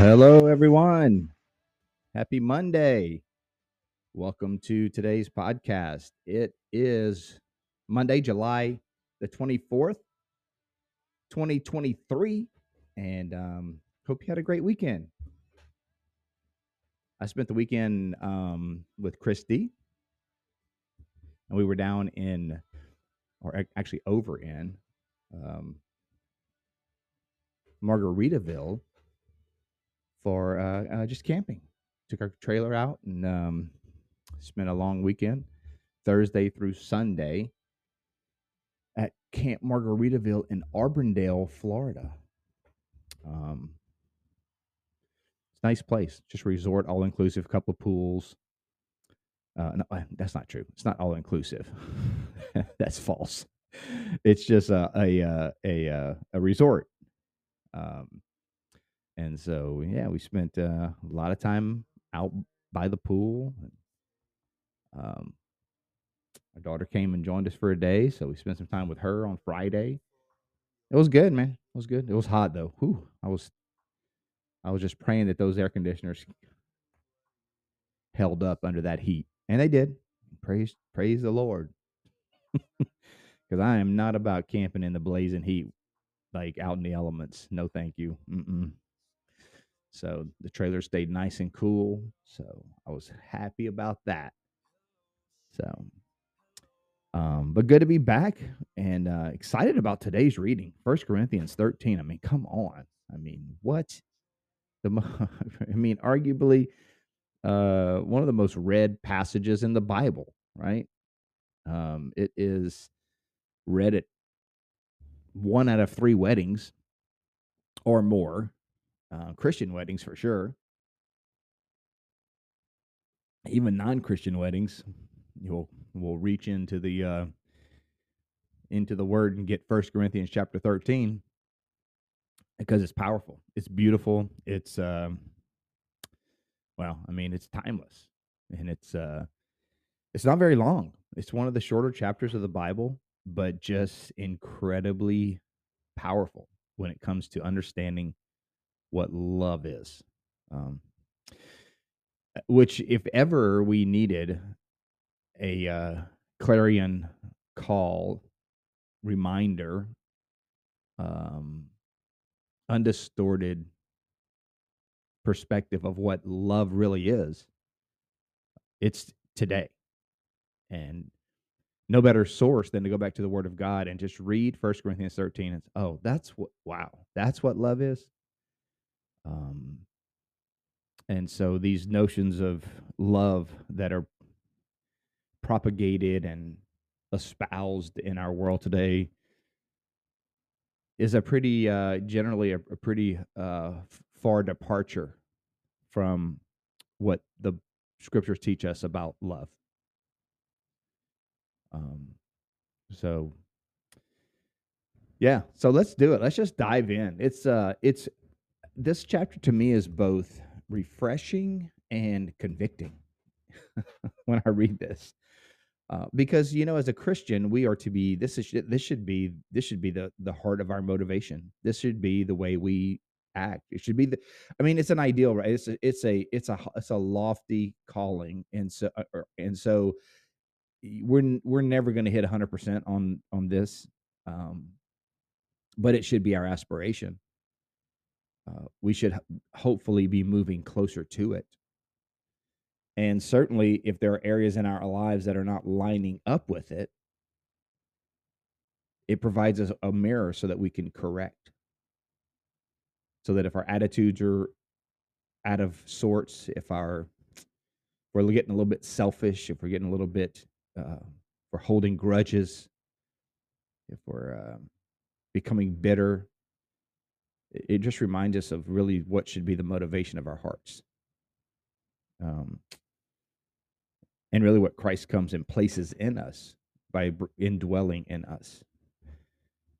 Hello, everyone. Happy Monday. Welcome to today's podcast. It is Monday, July the 24th, 2023. And um, hope you had a great weekend. I spent the weekend um, with Christy, and we were down in, or actually over in, um, Margaritaville for uh, uh, just camping. Took our trailer out and um, spent a long weekend, Thursday through Sunday, at Camp Margaritaville in Auburndale, Florida. Um, it's a nice place, just resort, all inclusive, couple of pools. Uh, no, uh, that's not true. It's not all inclusive. that's false. It's just a a uh, a, uh, a resort. Um, and so, yeah, we spent uh, a lot of time out by the pool. Um, our daughter came and joined us for a day, so we spent some time with her on Friday. It was good, man. It was good. It was hot though. Whew, I was, I was just praying that those air conditioners held up under that heat, and they did. Praise, praise the Lord, because I am not about camping in the blazing heat, like out in the elements. No, thank you. Mm-mm. So the trailer stayed nice and cool. So I was happy about that. So, um, but good to be back and uh, excited about today's reading. First Corinthians 13. I mean, come on. I mean, what? The I mean, arguably uh, one of the most read passages in the Bible, right? Um, it is read at one out of three weddings or more uh, Christian weddings for sure. Even non-Christian weddings, you'll will reach into the uh, into the Word and get First Corinthians chapter thirteen because it's powerful, it's beautiful, it's um, well, I mean, it's timeless, and it's uh, it's not very long. It's one of the shorter chapters of the Bible, but just incredibly powerful when it comes to understanding what love is. Um, which, if ever we needed a uh, clarion call reminder, um, undistorted perspective of what love really is, it's today. And no better source than to go back to the Word of God and just read First Corinthians 13 and oh, that's what wow, that's what love is. Um, and so these notions of love that are propagated and espoused in our world today is a pretty uh, generally a, a pretty uh, far departure from what the scriptures teach us about love. Um, so yeah, so let's do it. Let's just dive in. It's uh, it's this chapter to me is both refreshing and convicting when I read this. Uh, because you know, as a Christian, we are to be. This is this should be this should be the the heart of our motivation. This should be the way we act. It should be the. I mean, it's an ideal, right? It's a, it's a it's a it's a lofty calling, and so uh, er, and so we're we're never going to hit 100 percent on on this, um, but it should be our aspiration uh, we should hopefully be moving closer to it. And certainly, if there are areas in our lives that are not lining up with it, it provides us a mirror so that we can correct. So that if our attitudes are out of sorts, if our we're getting a little bit selfish, if we're getting a little bit, uh, we're holding grudges, if we're uh, becoming bitter, it just reminds us of really what should be the motivation of our hearts. Um, and really what Christ comes and places in us by indwelling in us.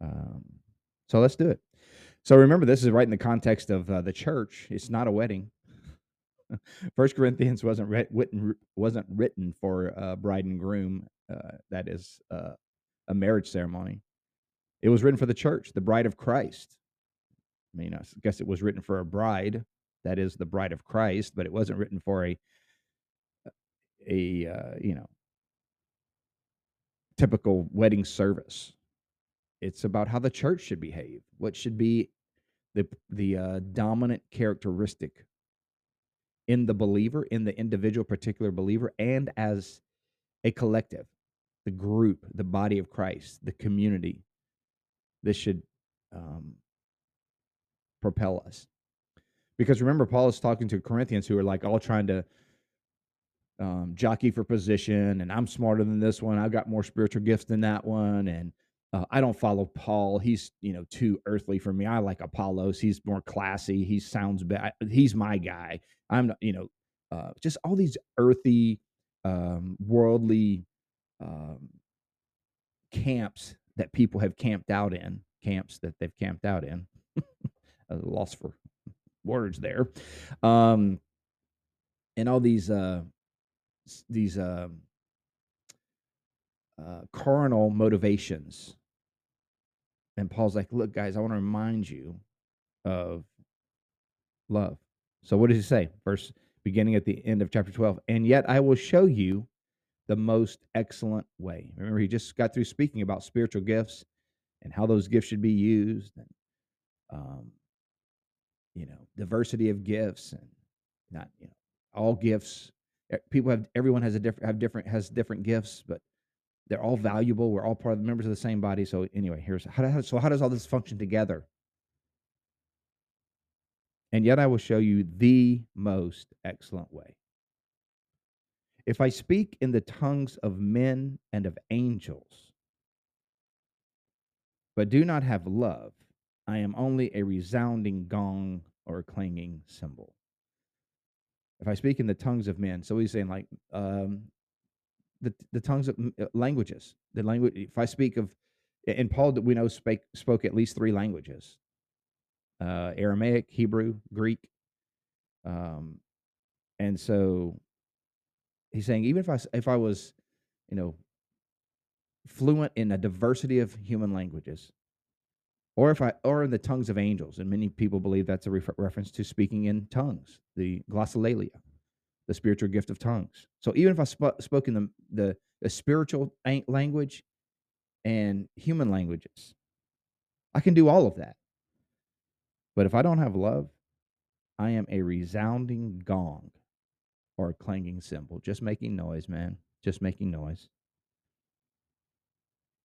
Um, so let's do it. So remember, this is right in the context of uh, the church. It's not a wedding. First Corinthians wasn't writ- written wasn't written for uh, bride and groom. Uh, that is uh, a marriage ceremony. It was written for the church, the bride of Christ. I mean, I guess it was written for a bride, that is the bride of Christ, but it wasn't written for a a uh, you know typical wedding service. It's about how the church should behave. What should be the the uh, dominant characteristic in the believer, in the individual particular believer, and as a collective, the group, the body of Christ, the community. This should um, propel us. Because remember, Paul is talking to Corinthians who are like all trying to um, jockey for position, and I'm smarter than this one. I've got more spiritual gifts than that one, and uh, I don't follow Paul. He's you know too earthly for me. I like Apollos. He's more classy. He sounds bad. He's my guy. I'm not, you know uh, just all these earthy, um, worldly um, camps that people have camped out in. Camps that they've camped out in. Loss for words there. Um, and all these uh, these uh, uh, carnal motivations. And Paul's like, look, guys, I want to remind you of love. So what does he say? Verse beginning at the end of chapter 12. And yet I will show you the most excellent way. Remember, he just got through speaking about spiritual gifts and how those gifts should be used and um, you know, diversity of gifts and not, you know, all gifts people have everyone has a different have different has different gifts, but they're all valuable. We're all part of the members of the same body. So anyway, here's how, so how does all this function together? And yet I will show you the most excellent way. If I speak in the tongues of men and of angels, but do not have love, I am only a resounding gong or clanging cymbal if I speak in the tongues of men, so he's saying like um, the the tongues of uh, languages, the language. If I speak of, and Paul we know spoke spoke at least three languages: uh, Aramaic, Hebrew, Greek. Um, and so he's saying even if I if I was, you know, fluent in a diversity of human languages, or if I or in the tongues of angels, and many people believe that's a refer- reference to speaking in tongues, the glossolalia, the spiritual gift of tongues. So even if I sp- spoke in the, the the spiritual language and human languages, I can do all of that. But if I don't have love, I am a resounding gong or a clanging cymbal, just making noise, man, just making noise.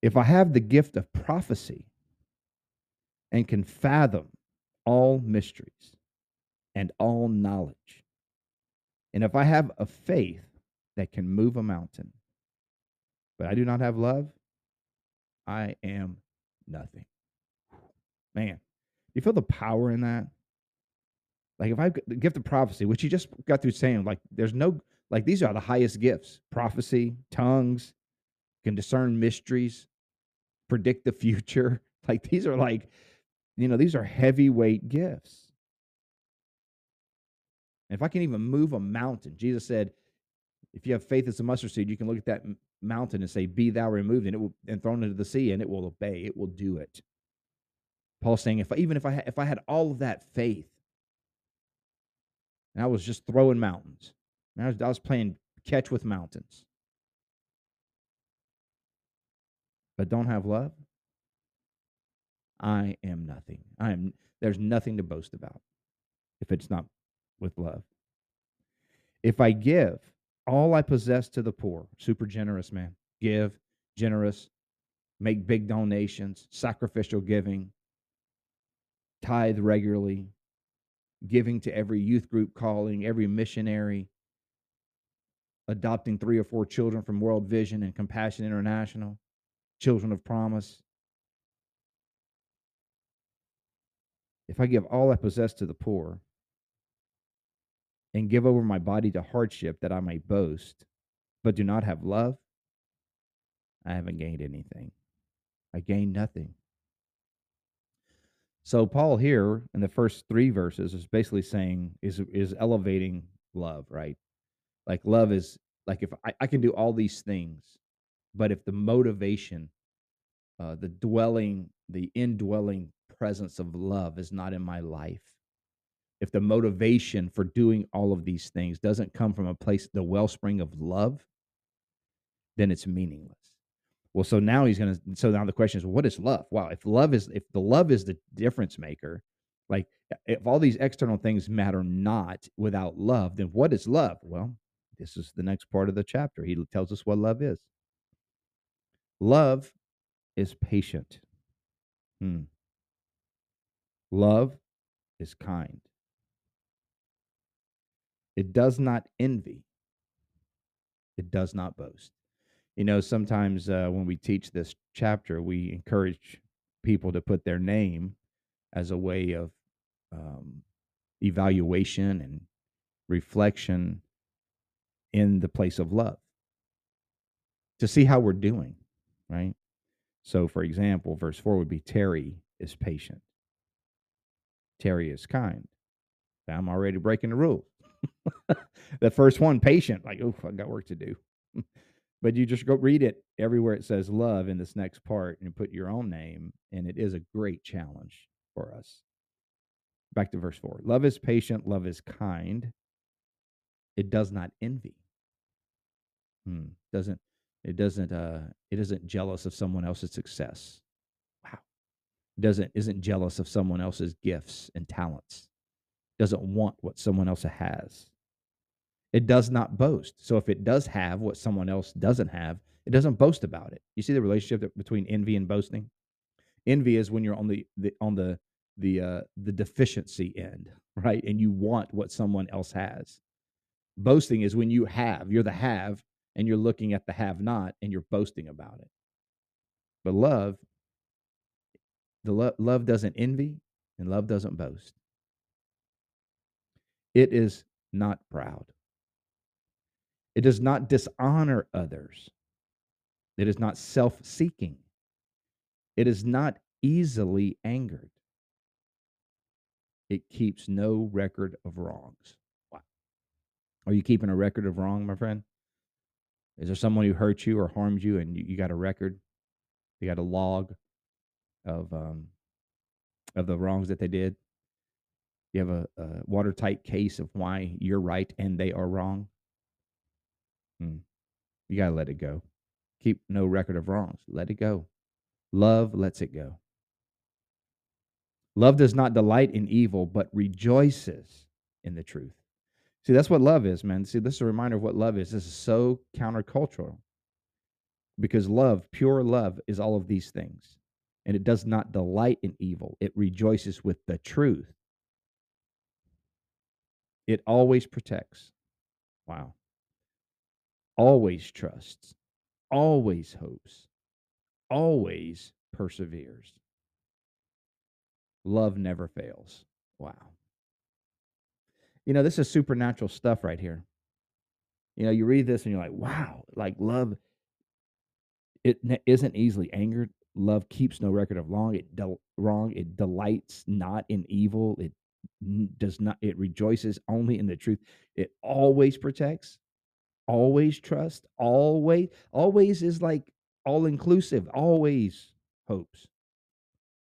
If I have the gift of prophecy and can fathom all mysteries and all knowledge. And if I have a faith that can move a mountain, but I do not have love, I am nothing. Man, you feel the power in that? Like if I the gift of prophecy, which you just got through saying, like there's no like these are the highest gifts: prophecy, tongues, can discern mysteries, predict the future. Like these are like you know, these are heavyweight gifts. And if I can even move a mountain, Jesus said, if you have faith as a mustard seed, you can look at that mountain and say, "Be thou removed," and it will and thrown into the sea, and it will obey. It will do it. Paul's saying, if I, even if I if I had all of that faith, and I was just throwing mountains, I was, I was playing catch with mountains, but don't have love, I am nothing. I am there's nothing to boast about if it's not with love. If I give all I possess to the poor, super generous man, give, generous, make big donations, sacrificial giving, tithe regularly, giving to every youth group calling, every missionary, adopting three or four children from World Vision and Compassion International, Children of Promise, if I give all I possess to the poor and give over my body to hardship that I may boast, but do not have love, I haven't gained anything. I gained nothing. So Paul here in the first three verses is basically saying is is elevating love, right? Like love is like if I, I can do all these things, but if the motivation, uh, the dwelling, the indwelling presence of love is not in my life, if the motivation for doing all of these things doesn't come from a place, the wellspring of love, then it's meaningless. Well, so now he's gonna. So now the question is, what is love? Wow, if love is, if the love is the difference maker, like if all these external things matter not without love, then what is love? Well, this is the next part of the chapter. He tells us what love is. Love is patient. Hmm. Love is kind. It does not envy. It does not boast you know, sometimes uh, when we teach this chapter, we encourage people to put their name as a way of um, evaluation and reflection in the place of love to see how we're doing, right? So, for example, verse 4 would be Terry is patient, Terry is kind. I'm already breaking the rule. the first one, patient, like, oh, I got work to do. But you just go read it everywhere it says love in this next part and put your own name, and it is a great challenge for us. Back to verse 4. Love is patient, love is kind. It does not envy. Hmm. Doesn't it doesn't uh it isn't jealous of someone else's success. Doesn't isn't jealous of someone else's gifts and talents. Doesn't want what someone else has. It does not boast. So if it does have what someone else doesn't have, it doesn't boast about it. You see the relationship between envy and boasting? Envy is when you're on the, the on the the uh, the deficiency end, right? And you want what someone else has. Boasting is when you have, you're the have, and you're looking at the have not, and you're boasting about it. But love, the lo- love doesn't envy, and love doesn't boast. It is not proud. It does not dishonor others. It is not self seeking. It is not easily angered. It keeps no record of wrongs. Wow. Are you keeping a record of wrong, my friend? Is there someone who hurt you or harmed you and you, you got a record? You got a log of um, of the wrongs that they did? You have a, a watertight case of why you're right and they are wrong? Mm. You got to let it go. Keep no record of wrongs. Let it go. Love lets it go. Love does not delight in evil, but rejoices in the truth. See, that's what love is, man. See, this is a reminder of what love is. This is so countercultural because love, pure love, is all of these things. And it does not delight in evil, it rejoices with the truth. It always protects. Wow always trusts, always hopes, always perseveres. Love never fails. Wow. You know, this is supernatural stuff right here. You know, you read this and you're like, wow, like love, it isn't easily angered. Love keeps no record of wrong. It del- wrong. It delights not in evil. It does not. It rejoices only in the truth. It always protects always trust, always, always is like all inclusive, always hopes,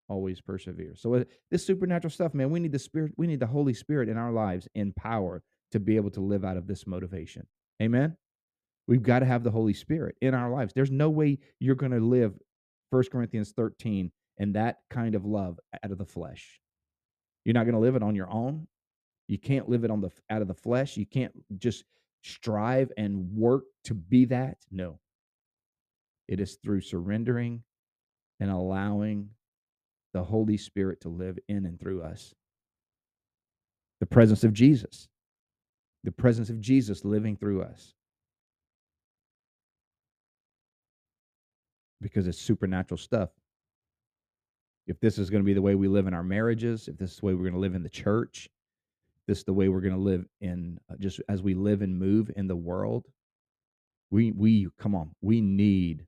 always persevere. So uh, this supernatural stuff, man, we need the spirit, we need the Holy Spirit in our lives in power to be able to live out of this motivation. Amen. We've got to have the Holy Spirit in our lives. There's no way you're going to live 1 Corinthians 13 and that kind of love out of the flesh. You're not going to live it on your own. You can't live it on the out of the flesh. You can't just strive and work to be that. No. It is through surrendering and allowing the Holy Spirit to live in and through us. The presence of Jesus, the presence of Jesus living through us. Because it's supernatural stuff. if this is going to be the way we live in our marriages, if this is the way we're going to live in the church, this is the way we're going to live in uh, just as we live and move in the world. We we come on, we need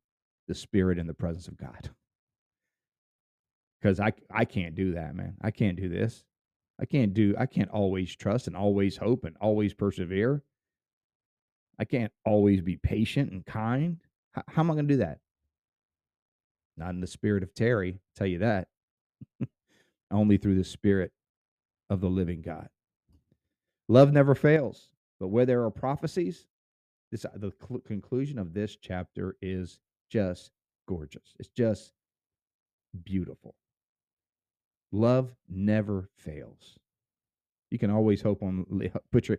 the spirit and the presence of God. Cuz I I can't do that, man. I can't do this. I can't do I can't always trust and always hope and always persevere. I can't always be patient and kind. How, how am I going to do that? Not in the spirit of Terry, I'll tell you that. Only through the spirit of the living God. Love never fails, but where there are prophecies, this the cl- conclusion of this chapter is just gorgeous. It's just beautiful. Love never fails. You can always hope on put your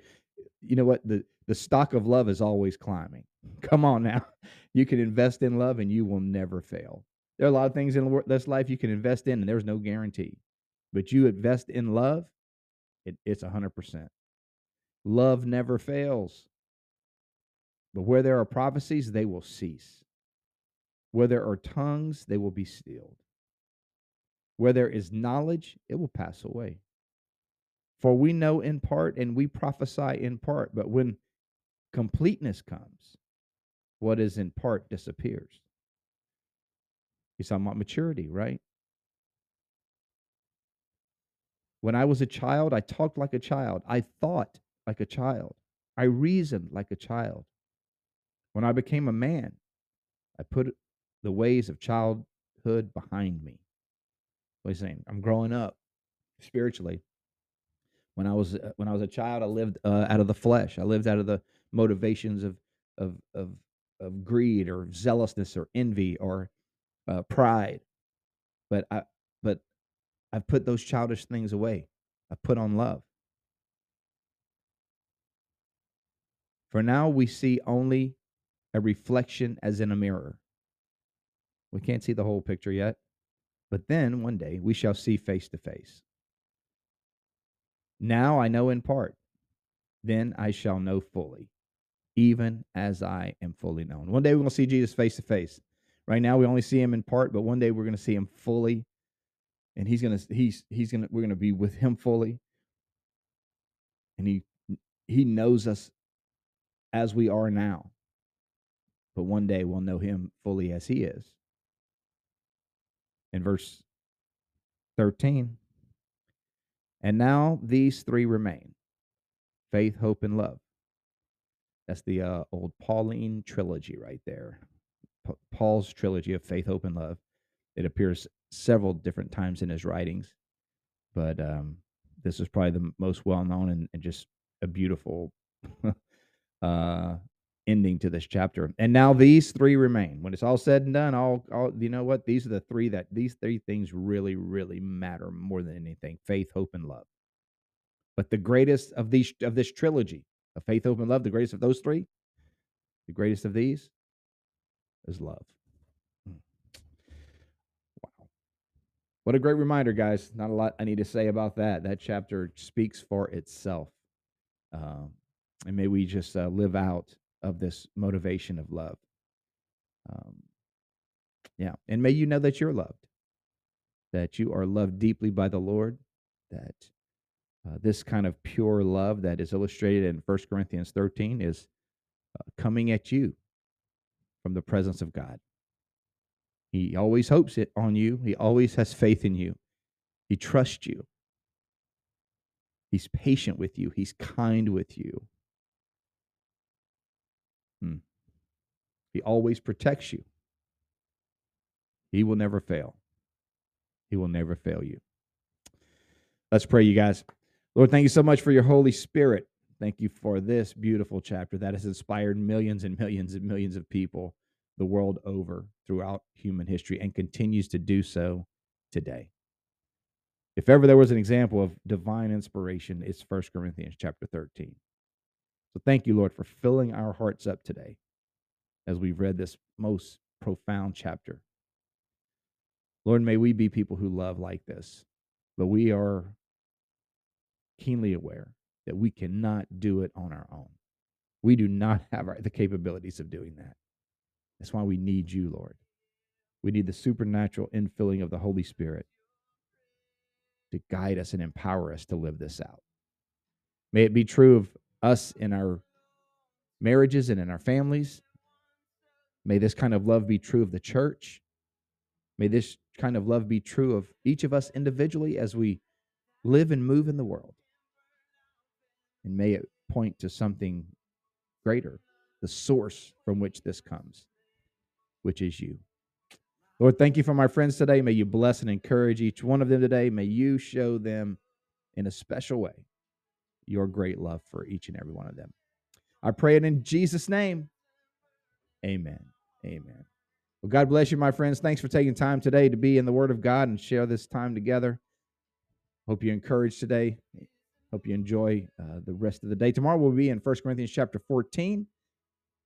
you know what the the stock of love is always climbing. Come on now. You can invest in love and you will never fail. There are a lot of things in this life you can invest in and there's no guarantee. But you invest in love, it, it's 100%. Love never fails. But where there are prophecies, they will cease. Where there are tongues, they will be stilled. Where there is knowledge, it will pass away. For we know in part and we prophesy in part, but when completeness comes, what is in part disappears. He's talking about maturity, right? When I was a child, I talked like a child. I thought like a child. I reasoned like a child. When I became a man, I put the ways of childhood behind me. What he's saying, I'm growing up spiritually. When I was uh, when I was a child, I lived uh, out of the flesh. I lived out of the motivations of of of of greed or zealousness or envy or uh, pride. But I but I've put those childish things away. I put on love. For now we see only a reflection as in a mirror. We can't see the whole picture yet, but then one day we shall see face to face. Now I know in part, then I shall know fully, even as I am fully known. One day we're going to see Jesus face to face. Right now we only see him in part, but one day we're going to see him fully and he's going to he's he's going to we're going to be with him fully. And he he knows us as we are now. But one day we'll know him fully as he is. In verse 13, and now these three remain faith, hope, and love. That's the uh, old Pauline trilogy right there. Paul's trilogy of faith, hope, and love. It appears several different times in his writings, but um, this is probably the most well known and, and just a beautiful uh, ending to this chapter. And now these three remain. When it's all said and done, all, all you know what? These are the three that these three things really, really matter more than anything: faith, hope, and love. But the greatest of these of this trilogy of faith, hope, and love, the greatest of those three, the greatest of these is love. Hmm. Wow. What a great reminder, guys. Not a lot I need to say about that. That chapter speaks for itself. Um, and may we just uh, live out of this motivation of love. Um, yeah. And may you know that you're loved, that you are loved deeply by the Lord, that uh, this kind of pure love that is illustrated in 1 Corinthians 13 is uh, coming at you from the presence of God. He always hopes it on you, He always has faith in you, He trusts you. He's patient with you. He's kind with you. Hmm. He always protects you. He will never fail. He will never fail you. Let's pray, you guys. Lord, thank you so much for your Holy Spirit. Thank you for this beautiful chapter that has inspired millions and millions and millions of people the world over throughout human history and continues to do so today. If ever there was an example of divine inspiration, it's 1 Corinthians chapter 13. So thank you, Lord, for filling our hearts up today as we've read this most profound chapter. Lord, may we be people who love like this, but we are keenly aware that we cannot do it on our own. We do not have our, the capabilities of doing that. That's why we need you, Lord. We need the supernatural infilling of the Holy Spirit to guide us and empower us to live this out. May it be true of us in our marriages and in our families. May this kind of love be true of the church. May this kind of love be true of each of us individually as we live and move in the world. And may it point to something greater, the source from which this comes, which is you. Lord, thank you for my friends today. May you bless and encourage each one of them today. May you show them in a special way your great love for each and every one of them. I pray it in Jesus' name. Amen. Amen. Well, God bless you, my friends. Thanks for taking time today to be in the Word of God and share this time together. Hope you're encouraged today. Hope you enjoy uh, the rest of the day. Tomorrow we'll be in 1 Corinthians chapter 14.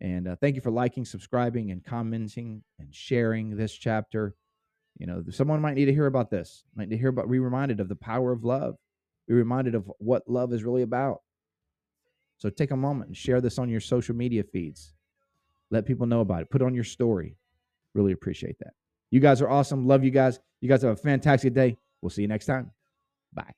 And uh, thank you for liking, subscribing, and commenting and sharing this chapter. You know, someone might need to hear about this, might need to hear about, be reminded of the power of love, be reminded of what love is really about. So take a moment and share this on your social media feeds. Let people know about it. Put on your story. Really appreciate that. You guys are awesome. Love you guys. You guys have a fantastic day. We'll see you next time. Bye.